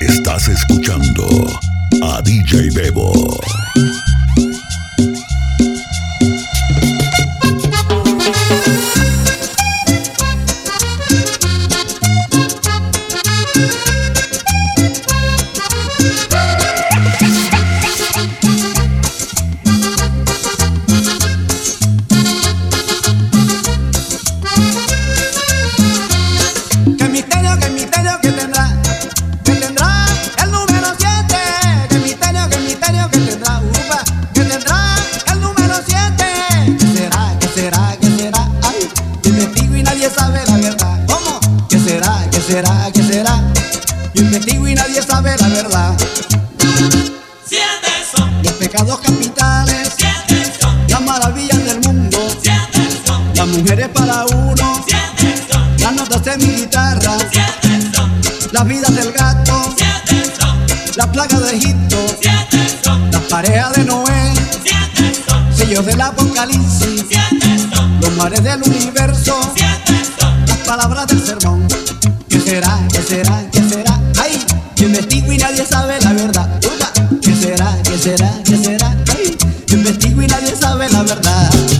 Estás escuchando a DJ Bebo. Será, qué será? Yo investigo y nadie sabe la verdad. Siete son, Los pecados capitales, siete son, las maravillas del mundo, siete son, las mujeres para uno, siete son, las notas de mi guitarra, siete son, las vidas del gato, siete son, la plaga de Egipto. siete son, Las parejas de Noé, siete son, sellos del apocalipsis, siete son, los mares del universo, siete son, las palabras verdad.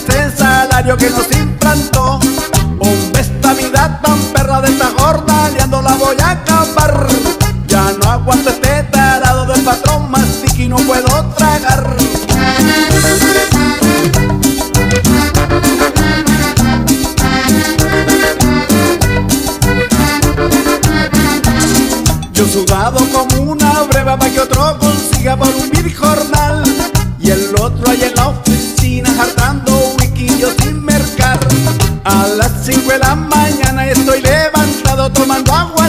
salario que nos implantó. Hombre, esta vida tan perra de esta gorda, liando la voy a acabar. Ya no aguanto este tarado del patrón, más y no puedo tragar. Yo sudado como una breva para que otro consiga por un jornal las 5 de la mañana estoy levantado tomando agua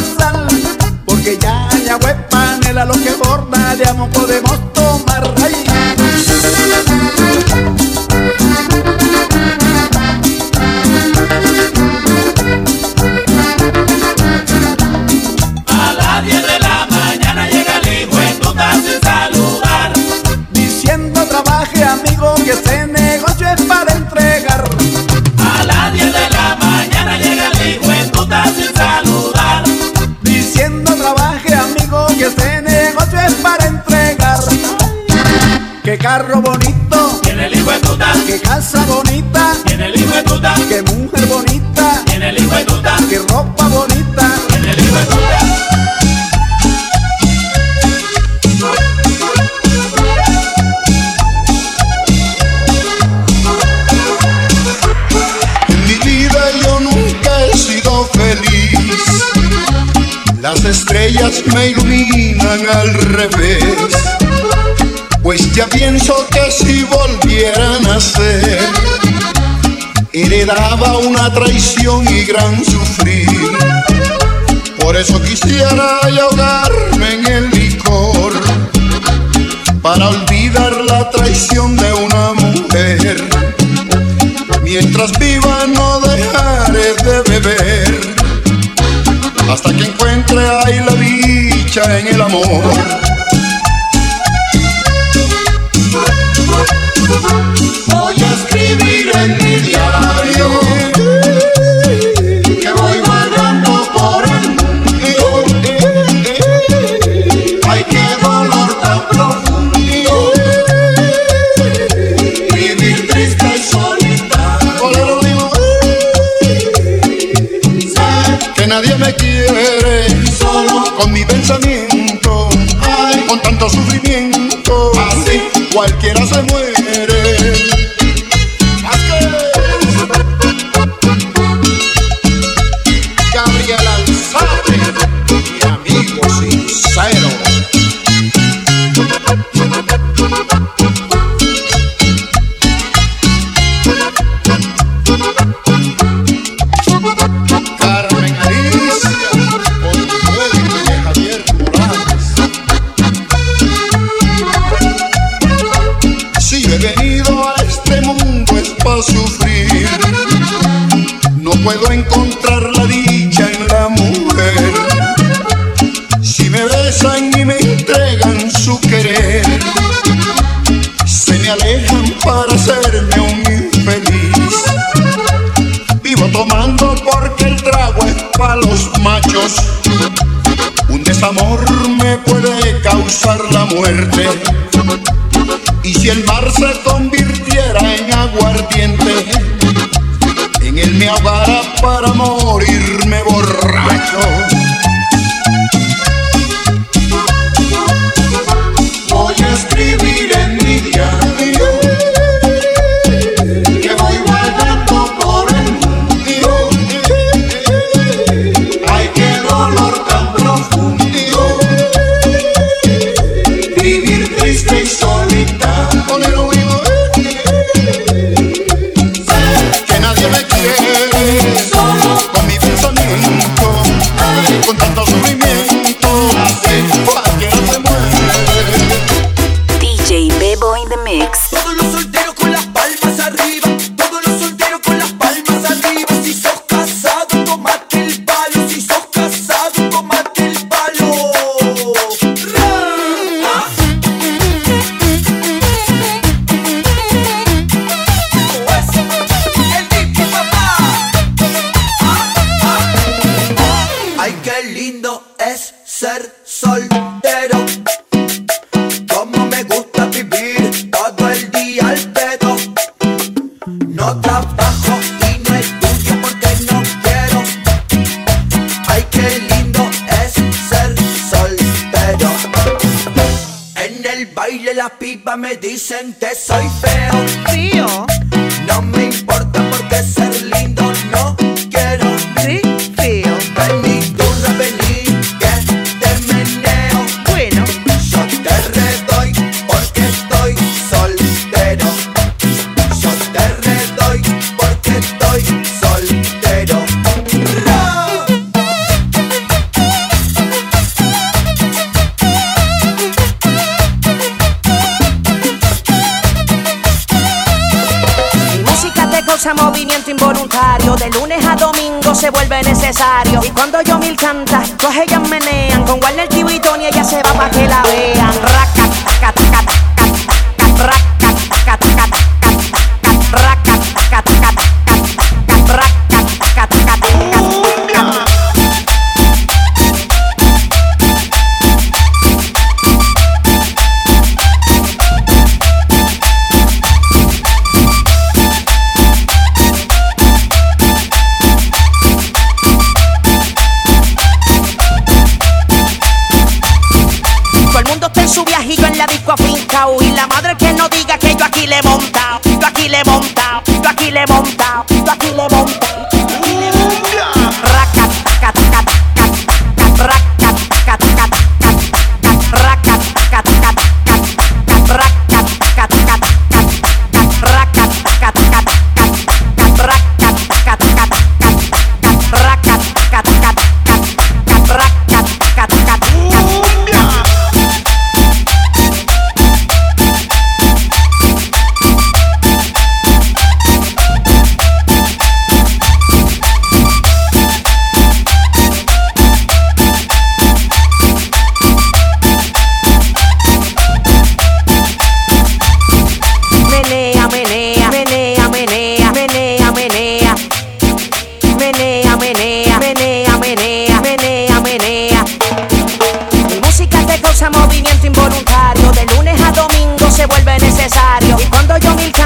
Pues ya pienso que si volvieran a ser, heredaba una traición y gran sufrir. Por eso quisiera ahogarme en el licor, para olvidar la traición de una mujer. Mientras viva no dejaré de beber Hasta que encuentre ahí la dicha en el amor Voy a escribir en mi diario que voy vagando por el mundo. Ay, qué dolor tan profundo. Vivir triste y solitario. Sé que nadie me quiere solo con mi pensamiento, con tanto sufrimiento. Así cualquiera puedo encontrar la dicha en la mujer. Si me besan y me entregan su querer, se me alejan para hacerme un infeliz. Vivo tomando porque el trago es para los machos. Un desamor me puede causar la muerte. 종일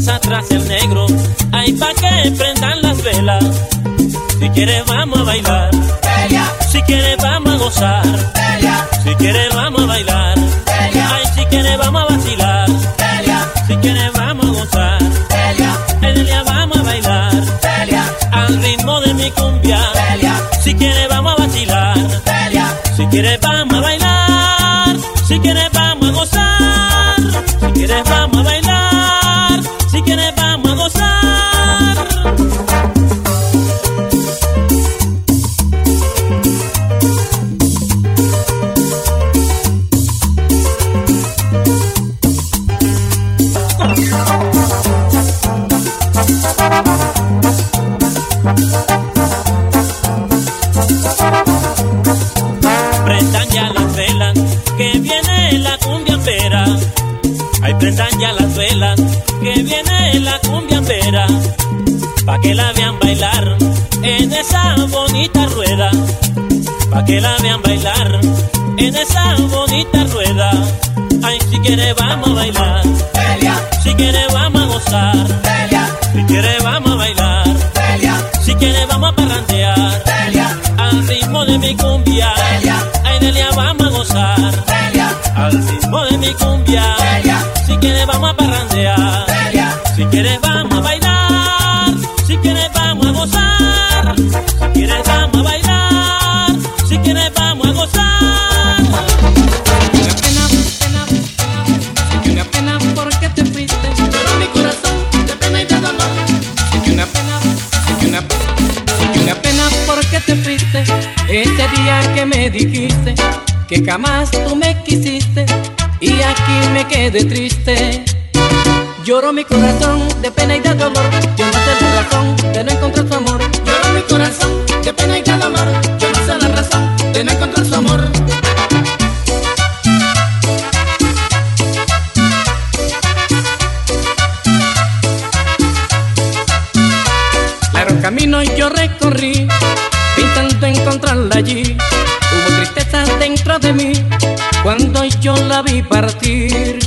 más atrás el negro. Hay pa' que prendan las velas. Si quieres vamos a bailar. Bella. Si quieres vamos a gozar. Bella. Si quieres vamos a bailar. Bella. Ay, si quieres vamos a vacilar. Si quieres vamos a gozar. Vamos a bailar. Al ritmo de mi cumbia. Si quieres vamos a vacilar. Si quieres vamos a bailar. Si quieres vamos a gozar. Si quieres vamos Si quiere vamos a parrandear. Si quiere vamos a bailar. Si quiere vamos a gozar. Si quiere vamos a bailar. Si quiere vamos a gozar. Una pena, pena, pena, una pena porque te fuiste. Lloró mi corazón de pena y de dolor. Una pena, una pena, una pena porque te fuiste. Ese día que me dijiste que jamás tú me me quedé triste. Lloró mi corazón de pena y de dolor. Yo no sé la razón de no encontrar su amor. Lloró mi corazón de pena y de dolor. Yo no sé la razón de no encontrar su amor. Largo camino yo recorrí, intentando encontrarla allí. Hubo tristeza dentro de mí cuando yo la vi partir.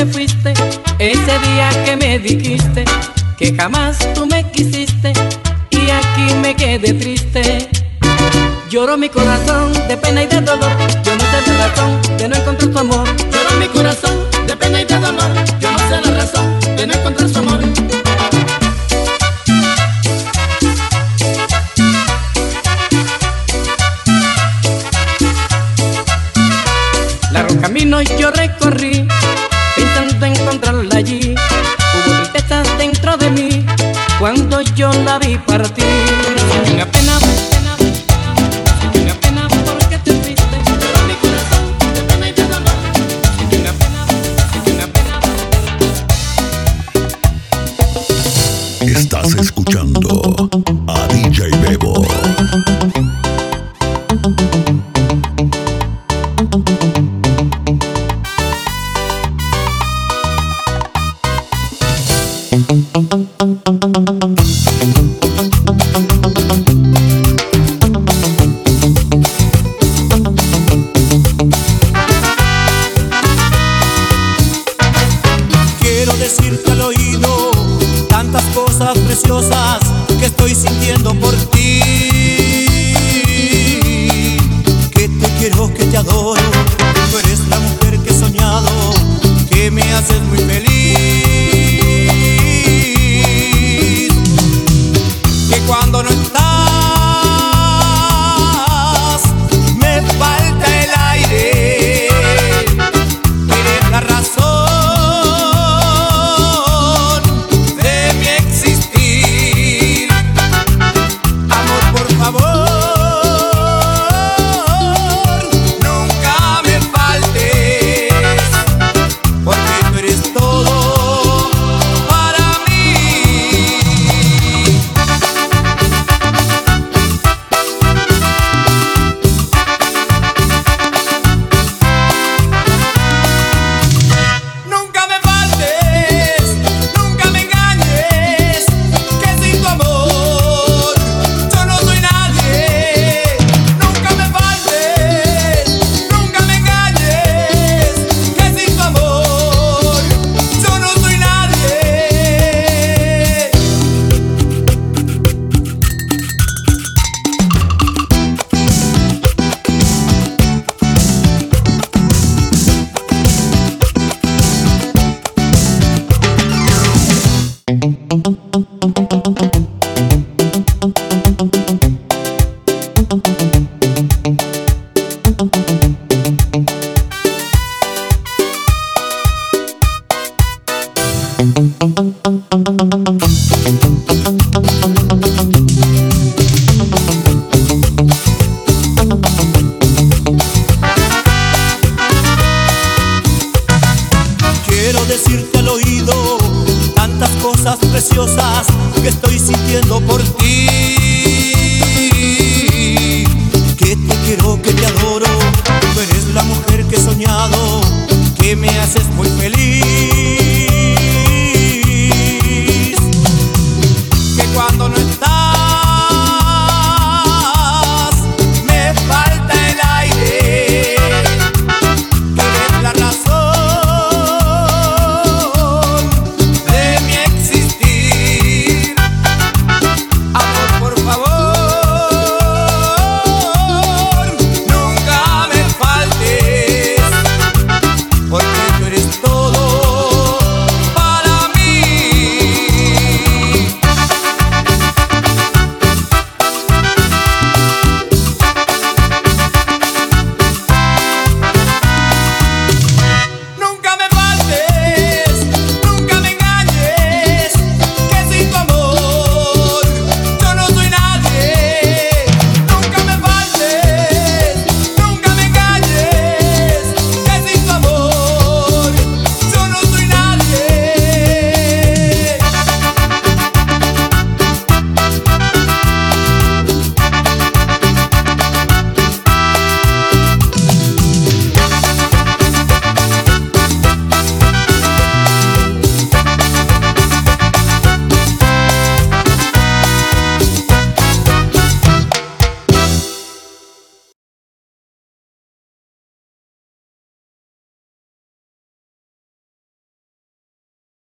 Te fuiste ese día que me dijiste que jamás tú me quisiste y aquí me quedé triste. Lloró mi corazón de pena y de dolor. Yo no sé la razón de no encontrar tu amor. Lloró mi corazón de pena y de dolor. Yo no sé la razón yo la vi partir.